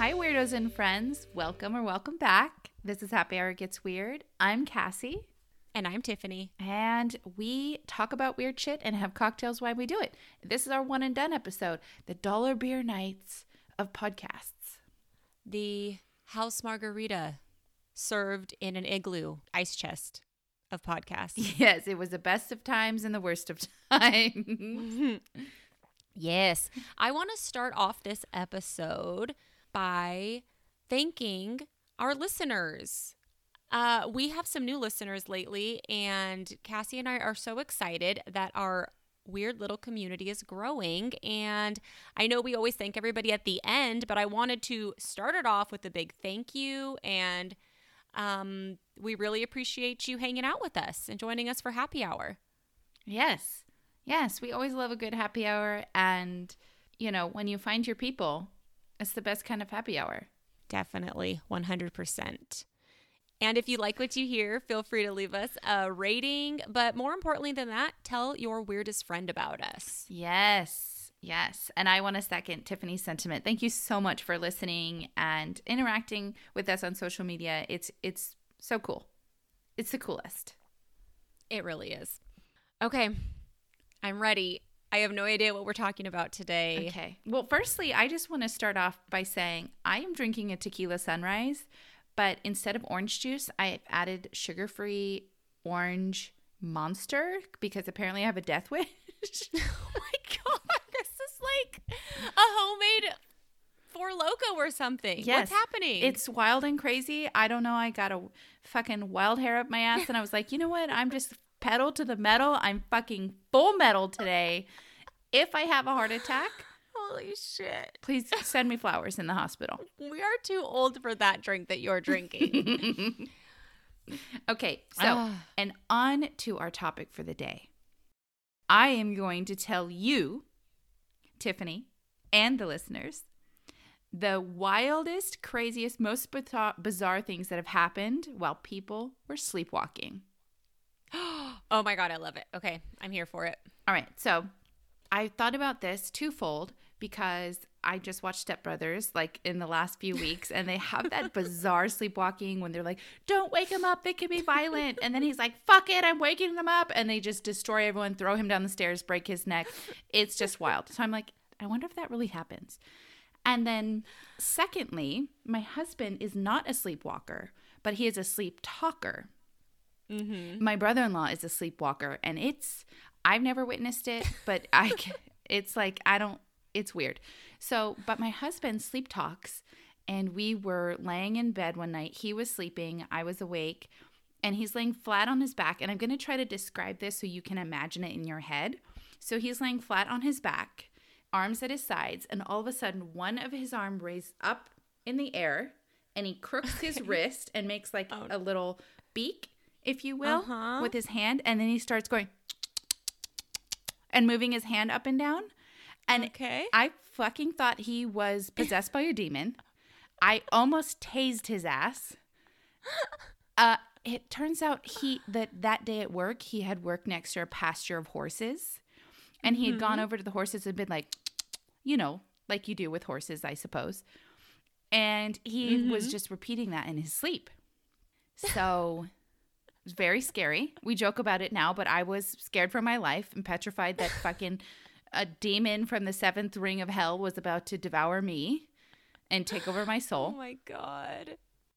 Hi, weirdos and friends. Welcome or welcome back. This is Happy Hour Gets Weird. I'm Cassie, And I'm Tiffany. and we talk about weird shit and have cocktails while we do it. This is our one and done episode, the dollar beer nights of podcasts. The house margarita served in an igloo ice chest of podcasts. Yes, it was the best of times and the worst of times. yes. I want to start off this episode by thanking our listeners. Uh, we have some new listeners lately, and Cassie and I are so excited that our weird little community is growing. And I know we always thank everybody at the end, but I wanted to start it off with a big thank you. And um, we really appreciate you hanging out with us and joining us for happy hour. yes, yes, we always love a good happy hour. And, you know, when you find your people, it's the best kind of happy hour. Definitely, 100%. And if you like what you hear, feel free to leave us a rating. But more importantly than that, tell your weirdest friend about us. Yes, yes. And I want to second Tiffany's sentiment. Thank you so much for listening and interacting with us on social media. It's it's so cool. It's the coolest. It really is. Okay, I'm ready. I have no idea what we're talking about today. Okay. Well, firstly, I just want to start off by saying I am drinking a tequila sunrise, but instead of orange juice, I've added sugar-free orange monster because apparently I have a death wish. Oh my God, this is like a homemade Four Loco or something. What's happening? It's wild and crazy. I don't know. I got a fucking wild hair up my ass, and I was like, you know what? I'm just pedal to the metal. I'm fucking full metal today. If I have a heart attack, holy shit. please send me flowers in the hospital. We are too old for that drink that you're drinking. Okay, so Ah. and on to our topic for the day. I am going to tell you, Tiffany, and the listeners, the wildest, craziest, most bizarre things that have happened while people were sleepwalking. oh my God, I love it. Okay, I'm here for it. All right, so I thought about this twofold because I just watched Step Brothers like in the last few weeks, and they have that bizarre sleepwalking when they're like, "Don't wake him up; they can be violent." And then he's like, "Fuck it, I'm waking him up," and they just destroy everyone, throw him down the stairs, break his neck. It's just wild. So I'm like, I wonder if that really happens. And then, secondly, my husband is not a sleepwalker, but he is a sleep talker Mm-hmm. my brother-in-law is a sleepwalker and it's i've never witnessed it but I it's like i don't it's weird. So but my husband sleep talks and we were laying in bed one night. He was sleeping i was awake and he's laying flat on his back. And i'm going to try to describe this so you can imagine it in your head. So he's laying flat on his back arms at his sides and all of a sudden one of his arm raised up in the air and he crooks his wrist and makes like Oh. a little beak if you will Uh-huh. with his hand and then he starts going and moving his hand up and down. And Okay. i fucking thought he was possessed by a demon. I almost tased his ass. Uh it turns out he that that day at work he had worked next to a pasture of horses. And he had gone over to the horses and been like you know like you do with horses i suppose. And he was just repeating that in his sleep. So it was very scary we joke about it now but i was scared for my life and petrified that fucking a demon from the seventh ring of hell was about to devour me and take over my soul. Oh my God.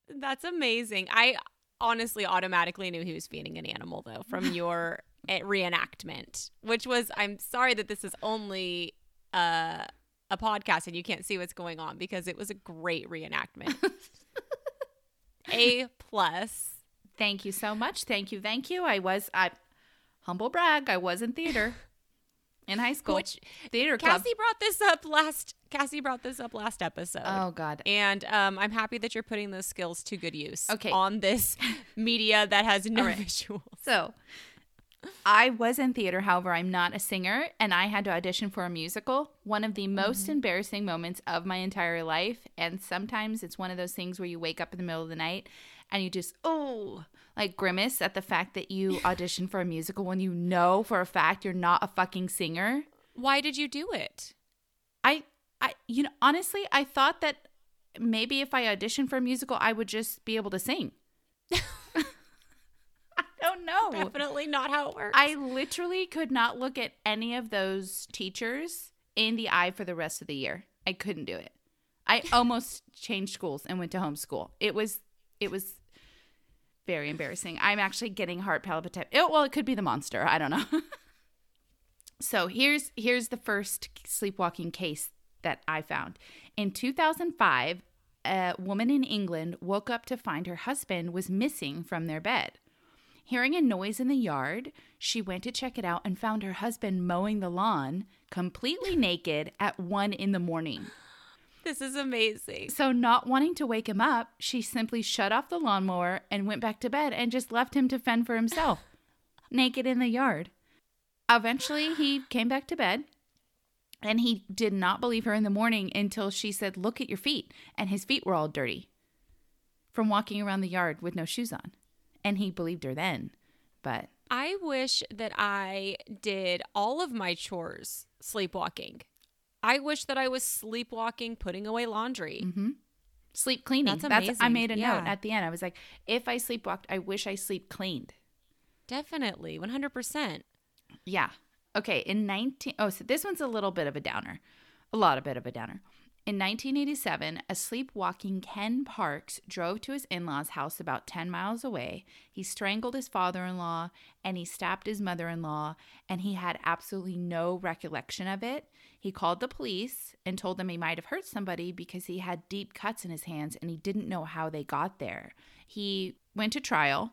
That's amazing. I honestly automatically knew he was feeding an animal, though, from your eh, reenactment, which was, I'm sorry that this is only uh, a podcast and you can't see what's going on because it was a great reenactment. a plus. Thank you so much. Thank you. Thank you. I was I humble brag, I was in theater in high school. Which theater club. Cassie brought this up last. Cassie brought this up last episode. Oh god. And um, I'm happy that you're putting those skills to good use. Okay. On this media that has no right. visuals. So, I was in theater, however, I'm not a singer, and I had to audition for a musical. One of the most embarrassing moments of my entire life. And sometimes it's one of those things where you wake up in the middle of the night and you just, oh, like grimace at the fact that you audition for a musical when you know for a fact you're not a fucking singer. Why did you do it? I, I, you know, honestly, I thought that maybe if I auditioned for a musical, I would just be able to sing. I don't know. Definitely not how it works. I literally could not look at any of those teachers in the eye for the rest of the year. I couldn't do it. I almost changed schools and went to homeschool. It was it was very embarrassing. I'm actually getting heart palpitation. Oh, well, it could be the monster. I don't know. so here's here's the first sleepwalking case that I found. In 2005, a woman in England woke up to find her husband was missing from their bed. Hearing a noise in the yard, she went to check it out and found her husband mowing the lawn completely naked at 1 in the morning. This is amazing. So, not wanting to wake him up, she simply shut off the lawnmower and went back to bed and just left him to fend for himself, naked in the yard. Eventually, he came back to bed and he did not believe her in the morning until she said, Look at your feet. And his feet were all dirty from walking around the yard with no shoes on. And he believed her then. But I wish that I did all of my chores sleepwalking. I wish that I was sleepwalking, putting away laundry. Mm-hmm. sleep cleaning. That's amazing. I made a note at the end. I was like, If I sleepwalked, I wish I sleep cleaned. Definitely, 100%. Yeah. Okay. In 19 oh, so this one's a little bit of a downer. A lot of bit of a downer. In 1987, a sleepwalking Ken Parks drove to his in law's house about 10 miles away. He strangled his father in law and he stabbed his mother in law, and he had absolutely no recollection of it. He called the police and told them he might have hurt somebody because he had deep cuts in his hands and he didn't know how they got there. He went to trial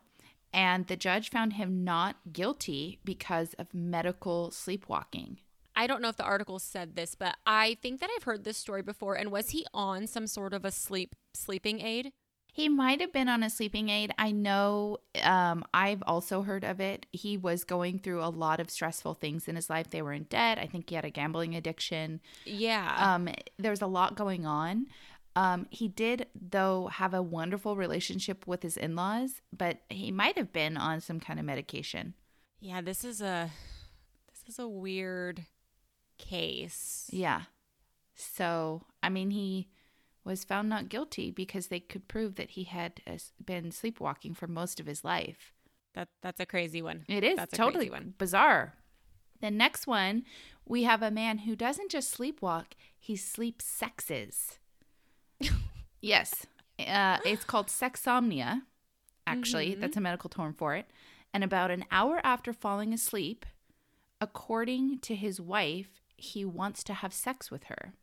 and the judge found him not guilty because of medical sleepwalking. I don't know if the article said this, but I think that I've heard this story before. And was he on some sort of a sleep sleeping aid? He might have been on a sleeping aid. I know um, I've also heard of it. He was going through a lot of stressful things in his life. They were in debt. I think he had a gambling addiction. Yeah. Um, there's a lot going on. Um, he did, though, have a wonderful relationship with his in laws, but he might have been on some kind of medication. yeah, this is a this is a weird case. Yeah. So, I mean, he was found not guilty because they could prove that he had been sleepwalking for most of his life. That that's a crazy one. It is That's a totally one. bizarre. The next one, we have a man who doesn't just sleepwalk, he sleep sexes. yes. Uh, it's called sexomnia. Actually, Mm-hmm. that's a medical term for it. And about an hour after falling asleep, according to his wife, he wants to have sex with her.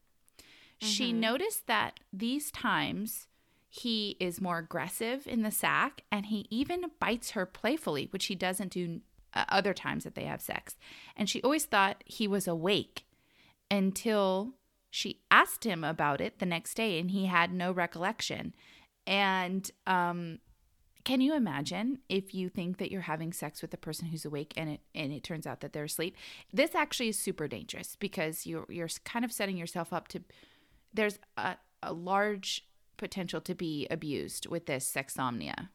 She Mm-hmm. noticed that these times he is more aggressive in the sack and he even bites her playfully, which he doesn't do uh, other times that they have sex. And she always thought he was awake until she asked him about it the next day and he had no recollection. And um can you imagine if you think that you're having sex with a person who's awake and it and it turns out that they're asleep? This actually is super dangerous because you're you're kind of setting yourself up to there's a, a large potential to be abused with this sexomnia.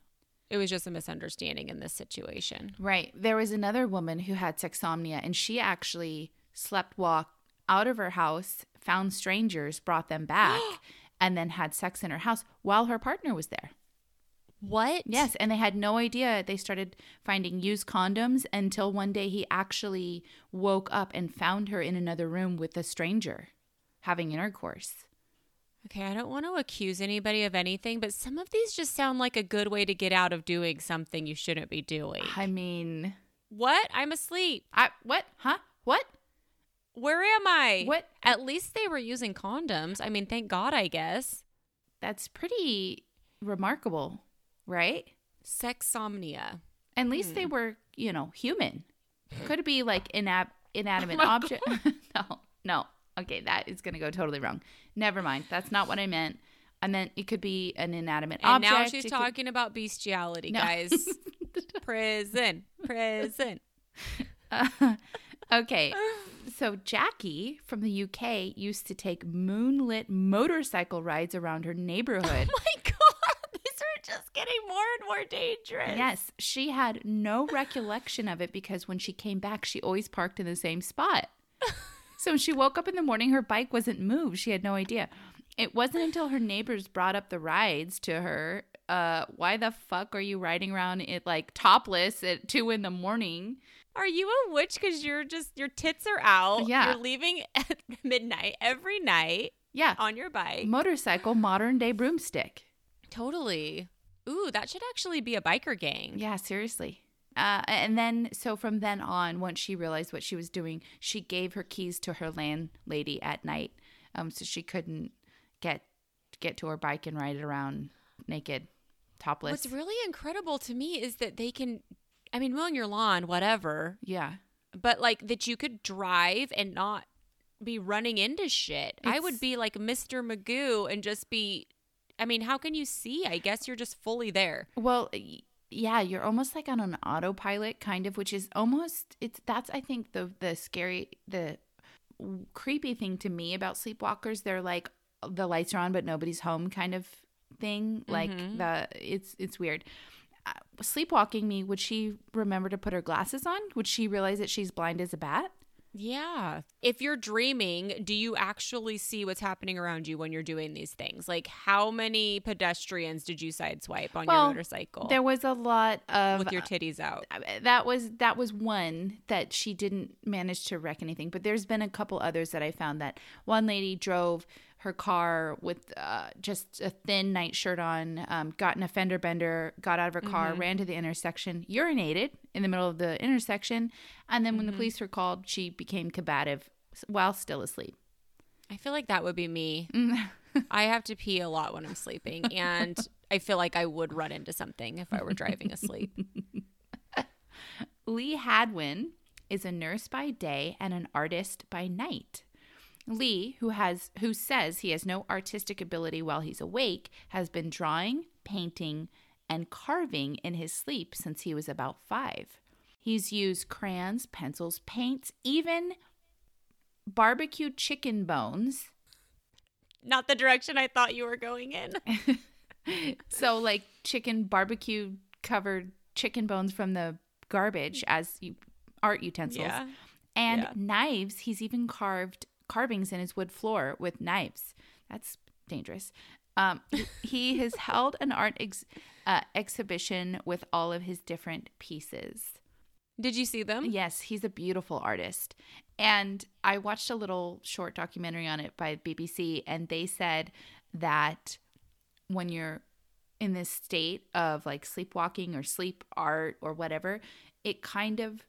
It was just a misunderstanding in this situation. Right. There was another woman who had sexomnia and she actually slept walk out of her house, found strangers, brought them back, and then had sex in her house while her partner was there. What? Yes, and they had no idea. They started finding used condoms until one day he actually woke up and found her in another room with a stranger having intercourse. Okay, I don't want to accuse anybody of anything, but some of these just sound like a good way to get out of doing something you shouldn't be doing. I mean, What? I'm asleep. I what? Huh? What? Where am I? What? At least they were using condoms. I mean, thank God, I guess. That's pretty remarkable, right? Sexsomnia. At least they hmm. were, you know, human. Could be like inab- inanimate oh object. no, no. Okay, that is going to go totally wrong. Never mind. That's not what I meant. I meant it could be an inanimate And object. now she's It could- talking about bestiality, No. guys. prison. Prison. okay. So Jackie from the UK used to take moonlit motorcycle rides around her neighborhood. Oh just getting more and more dangerous. yes, she had no recollection of it because when she came back, she always parked in the same spot. so when she woke up in the morning, her bike wasn't moved. She had no idea. It wasn't until her neighbors brought up the rides to her. Uh, why the fuck are you riding around it like topless at two in the morning? Are you a witch because you're just your tits are out? Yeah. You're leaving at midnight every night Yeah, on your bike. motorcycle, modern day broomstick. Totally. Ooh, that should actually be a biker gang. Yeah, seriously. Uh, and then, so from then on, once she realized what she was doing, she gave her keys to her landlady at night, um, so she couldn't get get to her bike and ride it around naked, topless. What's really incredible to me is that they can, I mean, mowing your lawn, whatever, yeah, but like that you could drive and not be running into shit. I would be like Mr. Magoo and just be, I mean, how can you see? I guess you're just fully there. Well, yeah, you're almost like on an autopilot, kind of, which is almost it's that's I think the the scary the creepy thing to me about sleepwalkers. They're like the lights are on but nobody's home kind of thing. Like Mhm. the it's it's weird. Uh, sleepwalking me, would she remember to put her glasses on? Would she realize that she's blind as a bat? Yeah. If you're dreaming, do you actually see what's happening around you when you're doing these things? Like, how many pedestrians did you sideswipe on Well, your motorcycle There was a lot of with your titties out? uh, that was that was one that she didn't manage to wreck anything but there's been a couple others that i found that one lady drove her car with uh, just a thin night shirt on um, got in a fender bender got out of her car ran to the intersection urinated in the middle of the intersection and then when the police were called she became combative while still asleep I feel like that would be me. I have to pee a lot when I'm sleeping, and I feel like I would run into something if I were driving asleep. Lee Hadwin is a nurse by day and an artist by night. Lee, who has who says he has no artistic ability while he's awake, has been drawing, painting, and carving in his sleep since he was about 5. He's used crayons, pencils, paints, even barbecued chicken bones. Not the direction I thought you were going in. So like chicken barbecue covered chicken bones from the garbage as you, art utensils. Yeah. and Yeah. knives. He's even carved carvings in his wood floor with knives. That's dangerous. Um, he- has held an art ex- uh, exhibition with all of his different pieces. Did you see them? Yes, he's a beautiful artist. And I watched a little short documentary on it by BBC, and they said that when you're in this state of like sleepwalking or sleep art or whatever, it kind of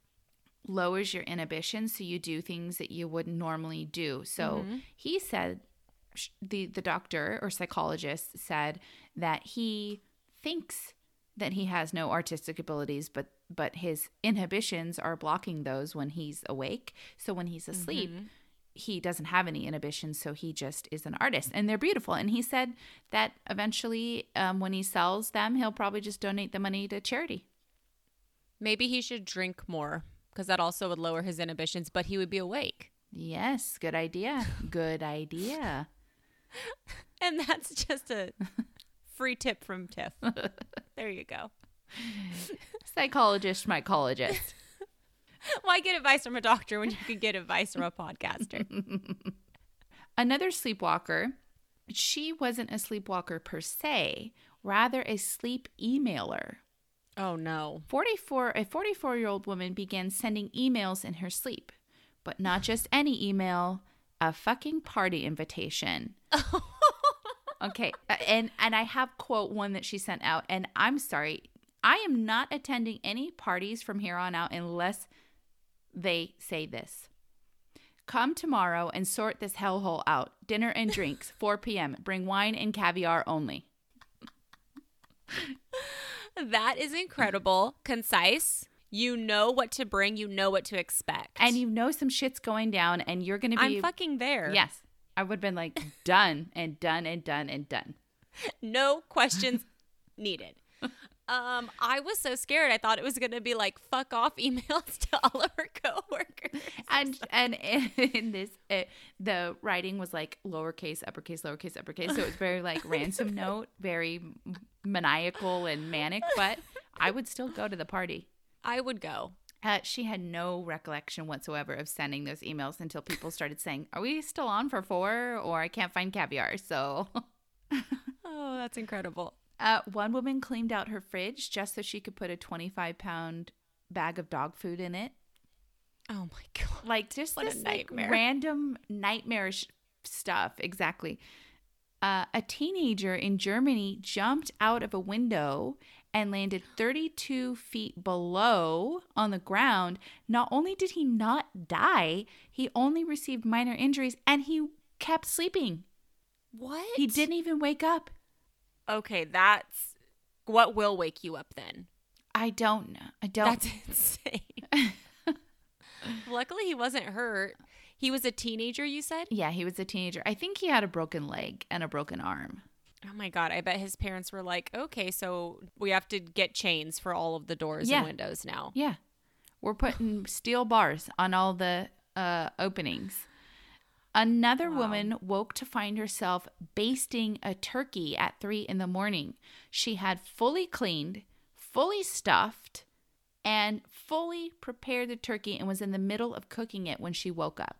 lowers your inhibition so you do things that you wouldn't normally do. So he said the the doctor or psychologist said that he thinks that he has no artistic abilities but but his inhibitions are blocking those when he's awake. So when he's asleep, he doesn't have any inhibitions, so he just is an artist, and they're beautiful. And he said that eventually, um, when he sells them, he'll probably just donate the money to charity. Maybe he should drink more because that also would lower his inhibitions, but he would be awake. Yes, good idea. Good idea. And that's just a free tip from Tiff. there you go. Psychologist, mycologist. Why get advice from a doctor when you could get advice from a podcaster? Another sleepwalker. She wasn't a sleepwalker per se, rather a sleep emailer. Oh no. 44 a 44 year old woman began sending emails in her sleep but not just any email a fucking party invitation. Okay uh, and and i have quote one that she sent out and i'm sorry i am not attending any parties from here on out unless they say this. Come tomorrow and sort this hellhole out. Dinner and drinks 4 p.m bring wine and caviar only That is incredible. Concise. You know what to bring, you know what to expect. and you know some shit's going down and you're gonna be I'm fucking there. Yes. I would have been like, done and done and done and done. No questions needed. Um, I was so scared. I thought it was gonna be like fuck off emails to all of her coworkers. And and in this, uh, the writing was like lowercase, uppercase, lowercase, uppercase. So it was very like ransom note, very maniacal and manic. But I would still go to the party. I would go. Uh, she had no recollection whatsoever of sending those emails until people started saying, Are we still on for four? Or I can't find caviar. So Oh, that's incredible. uh, one woman cleaned out her fridge just so she could put a 25 pound bag of dog food in it. Oh my god. Like just What a this like, random nightmarish stuff. Exactly. Uh, a teenager in Germany jumped out of a window and landed 32 feet below on the ground. Not only did he not die, he only received minor injuries and he kept sleeping. What? He didn't even wake up. Okay, that's what will wake you up then. I don't know. I don't. That's insane. Luckily, he wasn't hurt. He was a teenager, you said? yeah, he was a teenager. I think he had a broken leg and a broken arm. Oh my God. I bet his parents were like, okay, so we have to get chains for all of the doors Yeah. and windows now. Yeah. We're putting steel bars on all the uh, openings. Another Wow. woman woke to find herself basting a turkey at three in the morning. She had fully cleaned, fully stuffed, and fully prepared the turkey and was in the middle of cooking it when she woke up.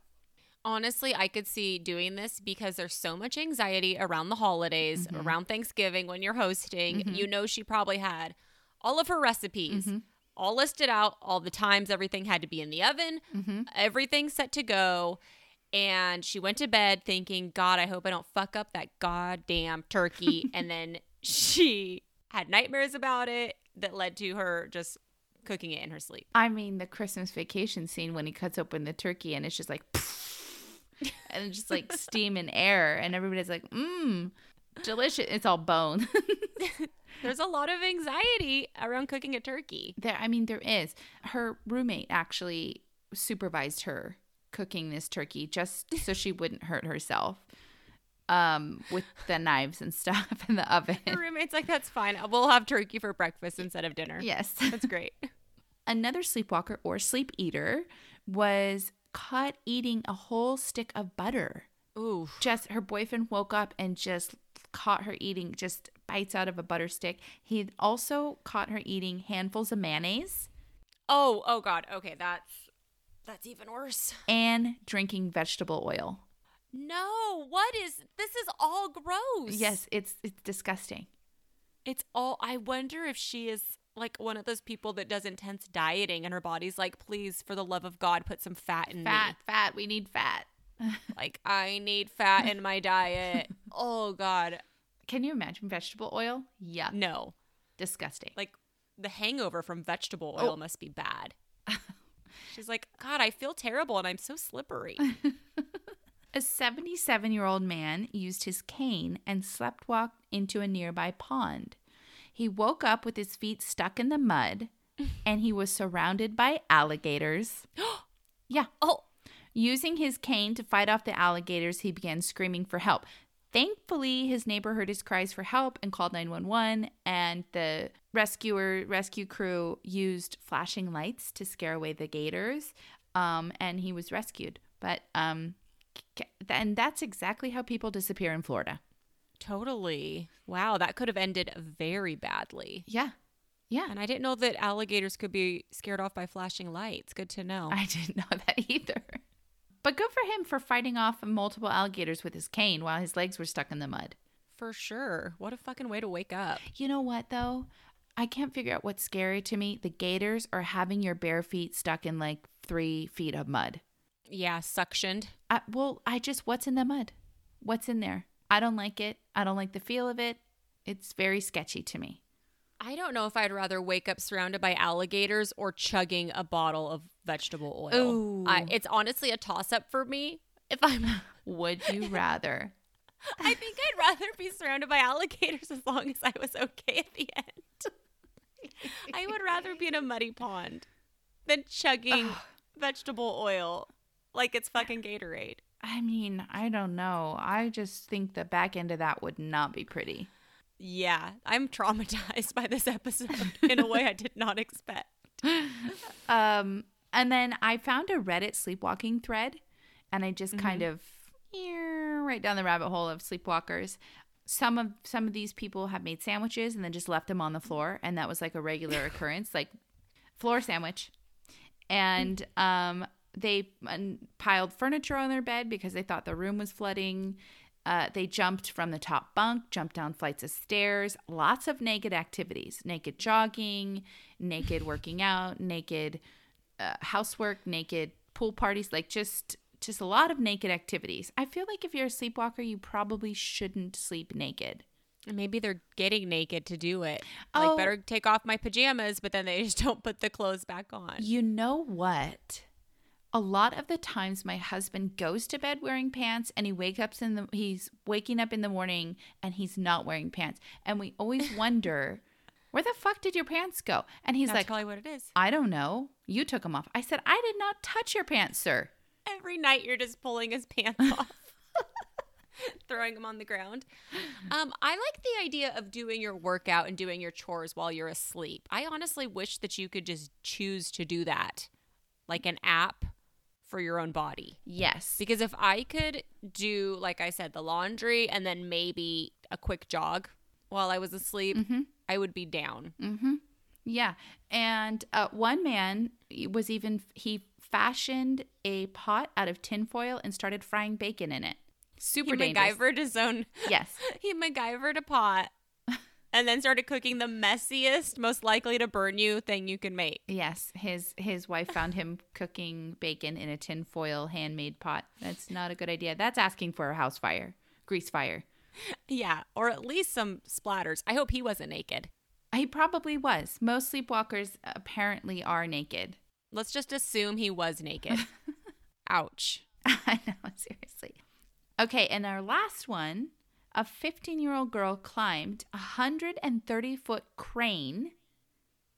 Honestly, I could see doing this because there's so much anxiety around the holidays, Mm-hmm. around Thanksgiving when you're hosting. You know, she probably had all of her recipes Mm-hmm. all listed out, all the times everything had to be in the oven, Mm-hmm. everything set to go. And she went to bed thinking, God, I hope I don't fuck up that goddamn turkey. and then she had nightmares about it that led to her just cooking it in her sleep. I mean, the Christmas vacation scene when he cuts open the turkey and it's just like, and it's just like steam and air, and everybody's like, mmm, delicious. It's all bone. There's a lot of anxiety around cooking a turkey. there, I mean, there is. Her roommate actually supervised her cooking this turkey just so she wouldn't hurt herself um, with the knives and stuff in the oven. Her roommate's like, that's fine. We'll have turkey for breakfast instead of dinner. Yes. That's great. Another sleepwalker or sleep eater was caught eating a whole stick of butter. Ooh. just her boyfriend woke up and just caught her eating just bites out of a butter stick. He also caught her eating handfuls of mayonnaise Oh, oh God. Okay, that's that's even worse. and drinking vegetable oil. No, what is this is all gross. Yes, it's it's disgusting. It's all I wonder if she is like one of those people that does intense dieting and her body's like, please, for the love of God, put some fat in me. Fat, fat, we need fat. Like, I need fat in my diet. oh God. Can you imagine vegetable oil? Yeah, No. disgusting. Like the hangover from vegetable oh. oil Oh. must be bad. She's like, God, I feel terrible and I'm so slippery. A 77 year old man used his cane and slept walked into a nearby pond. He woke up with his feet stuck in the mud and he was surrounded by alligators. yeah. oh, Using his cane to fight off the alligators, he began screaming for help. Thankfully, his neighbor heard his cries for help and called 911, and the rescuer rescue crew used flashing lights to scare away the gators, um, and he was rescued. But um, and that's exactly how people disappear in Florida. Totally. Wow, that could have ended very badly. Yeah, yeah. And I didn't know that alligators could be scared off by flashing lights. Good to know. I didn't know that either. But good for him for fighting off multiple alligators with his cane while his legs were stuck in the mud. For sure. What a fucking way to wake up. You know what though? I can't figure out what's scary to me. The gators are having your bare feet stuck in like three feet of mud. Yeah, suctioned. I, well, I just what's in the mud? What's in there? I don't like it. I don't like the feel of it. It's very sketchy to me. I don't know if I'd rather wake up surrounded by alligators or chugging a bottle of vegetable oil. I, it's honestly a toss up for me. If I'm, Would you rather? I think I'd rather be surrounded by alligators as long as I was okay at the end. I would rather be in a muddy pond than chugging vegetable oil like it's fucking Gatorade. I mean, I don't know. I just think the back end of that would not be pretty. Yeah, I'm traumatized by this episode in a way I did not expect. Um, and then I found a Reddit sleepwalking thread, and I just kind of right down the rabbit hole of sleepwalkers. Some of some of these people have made sandwiches and then just left them on the floor, and that was like a regular occurrence, like floor sandwich. and um, they piled furniture on their bed because they thought the room was flooding. Uh, they jumped from the top bunk, jumped down flights of stairs, lots of naked activities naked jogging, naked working out, naked uh, housework, naked pool parties, like just just a lot of naked activities. I feel like if you're a sleepwalker, you probably shouldn't sleep naked. Maybe they're getting naked to do it. Oh. Like, better take off my pajamas, but then they just don't put the clothes back on. You know what? A lot of the times my husband goes to bed wearing pants and he wakes up in the he's waking up in the morning and he's not wearing pants. And we always wonder, where the fuck did your pants go? And he's That's like, probably what it is. I don't know. You took them off. I said, I did not touch your pants, sir. Every night you're just pulling his pants off, throwing them on the ground. Um, I like the idea of doing your workout and doing your chores while you're asleep. I honestly wish that you could just choose to do that, like an app for your own body. Yes. Because if I could do, like I said, the laundry and then maybe a quick jog while I was asleep, I would be down. Mm-hmm. Yeah. And uh, one man was even, he fashioned a pot out of tinfoil and started frying bacon in it. Super He dangerous. MacGyvered his own. Yes. He MacGyvered a pot and then started cooking the messiest, most likely to burn you thing you can make. Yes. His his wife found him cooking bacon in a tinfoil handmade pot. That's not a good idea. That's asking for a house fire, grease fire. Yeah, or at least some splatters. I hope he wasn't naked. He probably was. Most sleepwalkers apparently are naked. Let's just assume he was naked. Ouch. I know, seriously. Okay, and our last one a 15 year old girl climbed a 130 foot crane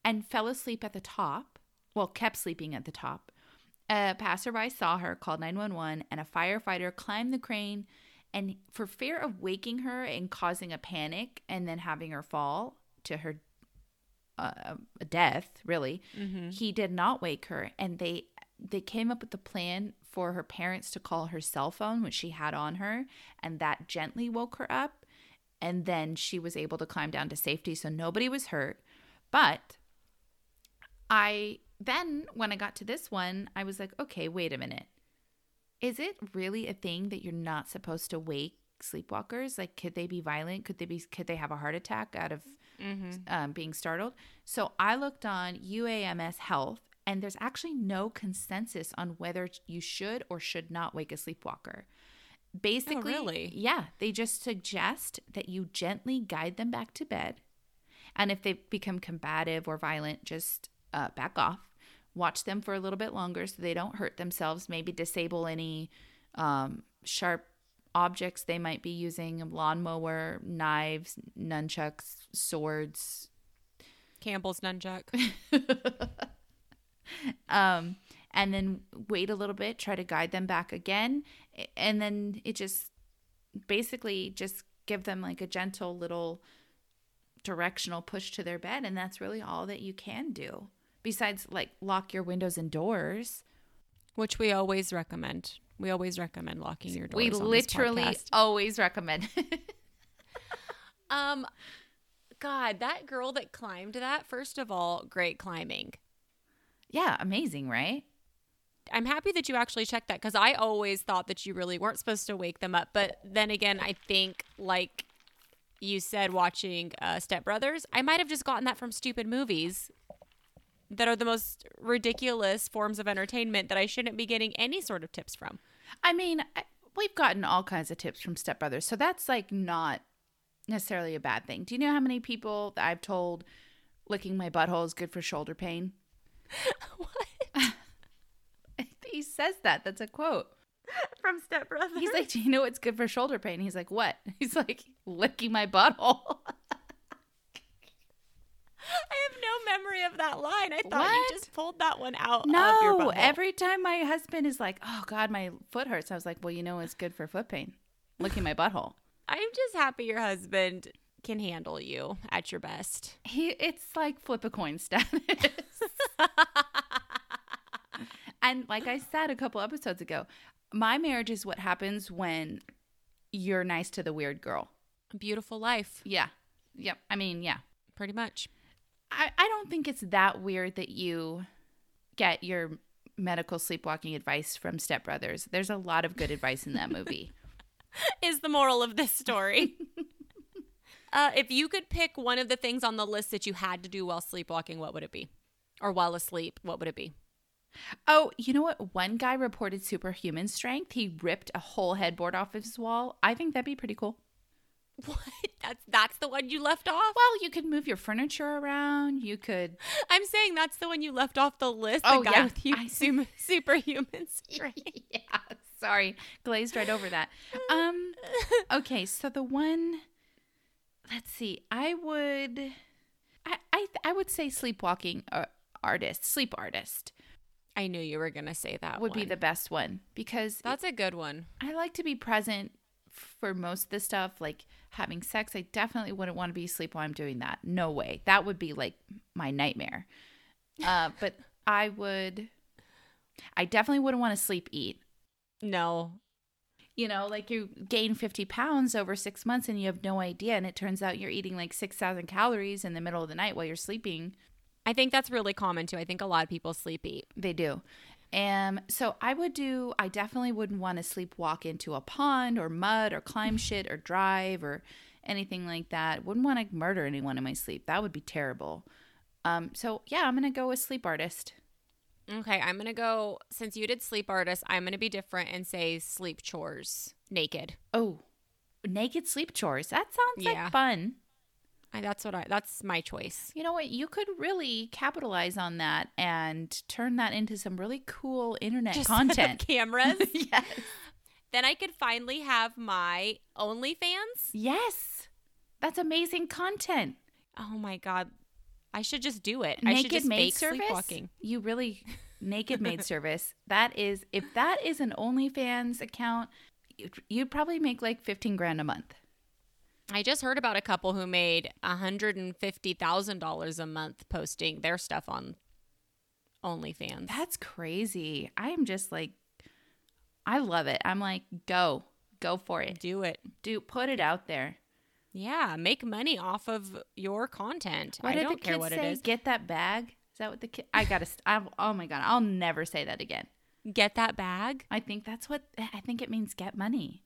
and fell asleep at the top. Well, kept sleeping at the top. A passerby saw her, called 911, and a firefighter climbed the crane. And for fear of waking her and causing a panic and then having her fall to her uh, death, really, he did not wake her. And they they came up with a plan for her parents to call her cell phone, which she had on her, and that gently woke her up. And then she was able to climb down to safety, so nobody was hurt. But I then, when I got to this one, I was like, okay, wait a minute. Is it really a thing that you're not supposed to wake sleepwalkers? Like, could they be violent? Could they be? Could they have a heart attack out of um, being startled? So I looked on UAMS Health, and there's actually no consensus on whether you should or should not wake a sleepwalker. Basically, really? yeah, they just suggest that you gently guide them back to bed, and if they become combative or violent, just uh, back off. Watch them for a little bit longer so they don't hurt themselves. Maybe disable any um, sharp objects they might be using lawnmower, knives, nunchucks, swords. Campbell's nunchuck. Um, and then wait a little bit, try to guide them back again. And then it just basically just give them like a gentle little directional push to their bed. And that's really all that you can do. Besides, like, lock your windows and doors. Which we always recommend. We always recommend locking your doors. we literally always recommend. Um, God, that girl that climbed that. First of all, great climbing. Yeah, amazing, right? I'm happy that you actually checked that because I always thought that you really weren't supposed to wake them up. But then again, I think like you said, watching uh, Step Brothers, I might have just gotten that from stupid movies that are the most ridiculous forms of entertainment that I shouldn't be getting any sort of tips from. I mean, I- we've gotten all kinds of tips from Step Brothers, so that's like not necessarily a bad thing. Do you know how many people that I've told licking my butthole is good for shoulder pain? what? he says that. That's a quote. From Step Brothers? He's like, "Do you know what's good for shoulder pain?" He's like, "What?" He's like, "Licking my butthole." I have no memory of that line. I thought you just pulled that one out of your no, every time my husband is like, "Oh God, my foot hurts," I was like, "Well, you know what's good for foot pain? Licking my butthole." I'm just happy your husband can handle you at your best. He, it's like flip a coin status. and like I said a couple episodes ago, my marriage is what happens when you're nice to the weird girl. Beautiful life, Yeah. Yep. I mean, yeah. pretty much. I, I don't think it's that weird that you get your medical sleepwalking advice from Step Brothers. There's a lot of good advice in that movie. Is the moral of this story. uh, if you could pick one of the things on the list that you had to do while sleepwalking, what would it be? Or while asleep, what would it be? Oh, you know what? One guy reported superhuman strength. He ripped a whole headboard off of his wall. I think that'd be pretty cool. What? That's that's the one you left off? Well, you could move your furniture around. You could. I'm saying that's the one you left off the list. Oh, the guy yeah. with you, I- super, superhuman strength. yeah, sorry, glazed right over that. Um, okay, so the one, let's see, I would, I, I, I would say sleepwalking uh, artist, sleep artist I knew you were gonna say that would be the best one because That's a good one. I like to be present for most of the stuff, like having sex. I definitely wouldn't want to be asleep while I'm doing that. No way. That would be like my nightmare. Uh, but I would, I definitely wouldn't want to sleep eat. No, You know, like you gain 50 pounds over six months and you have no idea. And it turns out you're eating like 6,000 calories in the middle of the night while you're sleeping. I think that's really common too. I think a lot of people sleep eat. They do. Um, so I would do, I definitely wouldn't want to sleepwalk into a pond or mud or climb shit or drive or anything like that. Wouldn't want to murder anyone in my sleep. That would be terrible. Um, so yeah, I'm going to go with sleep artist. Okay, I'm gonna go. Since you did sleep artist, I'm gonna be different and say sleep chores naked. Oh, naked sleep chores. That sounds Yeah. like fun. I, that's what I. That's my choice. You know what? You could really capitalize on that and turn that into some really cool internet Just content. cameras. yes. then I could finally have my OnlyFans. Yes. That's amazing content. Oh my god, I should just do it. I should naked just maid service. sleepwalking. You really naked maid service. That is if that is an OnlyFans account, you'd, you'd probably make like 15 grand a month. I just heard about a couple who made $150,000 a month posting their stuff on OnlyFans. That's crazy. I am just like I love it. I'm like go. Go for it. do it. Do put it out there. Yeah, make money off of your content. What I don't care what say? it is. Get that bag. Is that what the kid? I gotta. st- I, oh my god! I'll never say that again. Get that bag. I think that's what. I think it means get money.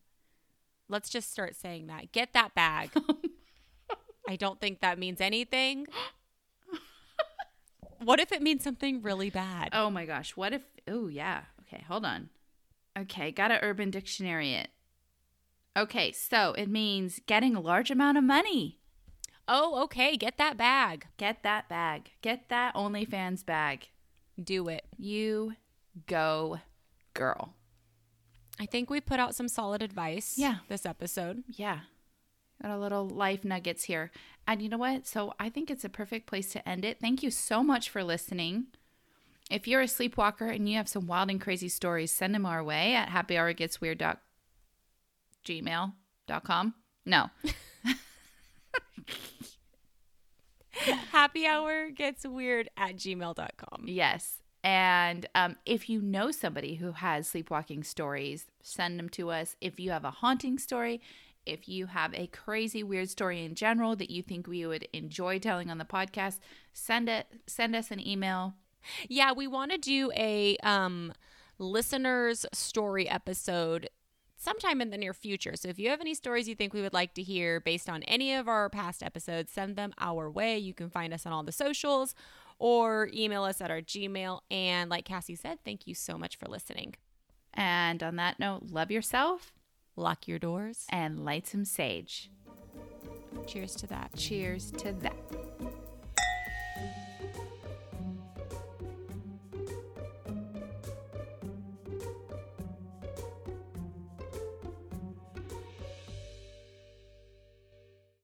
Let's just start saying that. Get that bag. I don't think that means anything. what if it means something really bad? Oh my gosh! What if? Oh yeah. Okay, hold on. Okay, got to Urban Dictionary it. Okay, so it means getting a large amount of money. Oh, okay. Get that bag. Get that bag. Get that OnlyFans bag. Do it. You go, girl. I think we put out some solid advice. Yeah. This episode. Yeah. Got a little life nuggets here. And you know what? So I think it's a perfect place to end it. Thank you so much for listening. If you're a sleepwalker and you have some wild and crazy stories, send them our way at happyhourgetsweird.gmail.com. No. Happy hour gets weird at gmail.com. Yes. And um, if you know somebody who has sleepwalking stories, send them to us. If you have a haunting story, if you have a crazy weird story in general that you think we would enjoy telling on the podcast, send it. Send us an email. Yeah, we want to do a um listeners story episode sometime in the near future. So if you have any stories you think we would like to hear based on any of our past episodes, send them our way. You can find us on all the socials or email us at our Gmail. And like Cassie said, thank you so much for listening. And on that note, love yourself Lock your doors. and light some sage. Cheers to that. Cheers to that.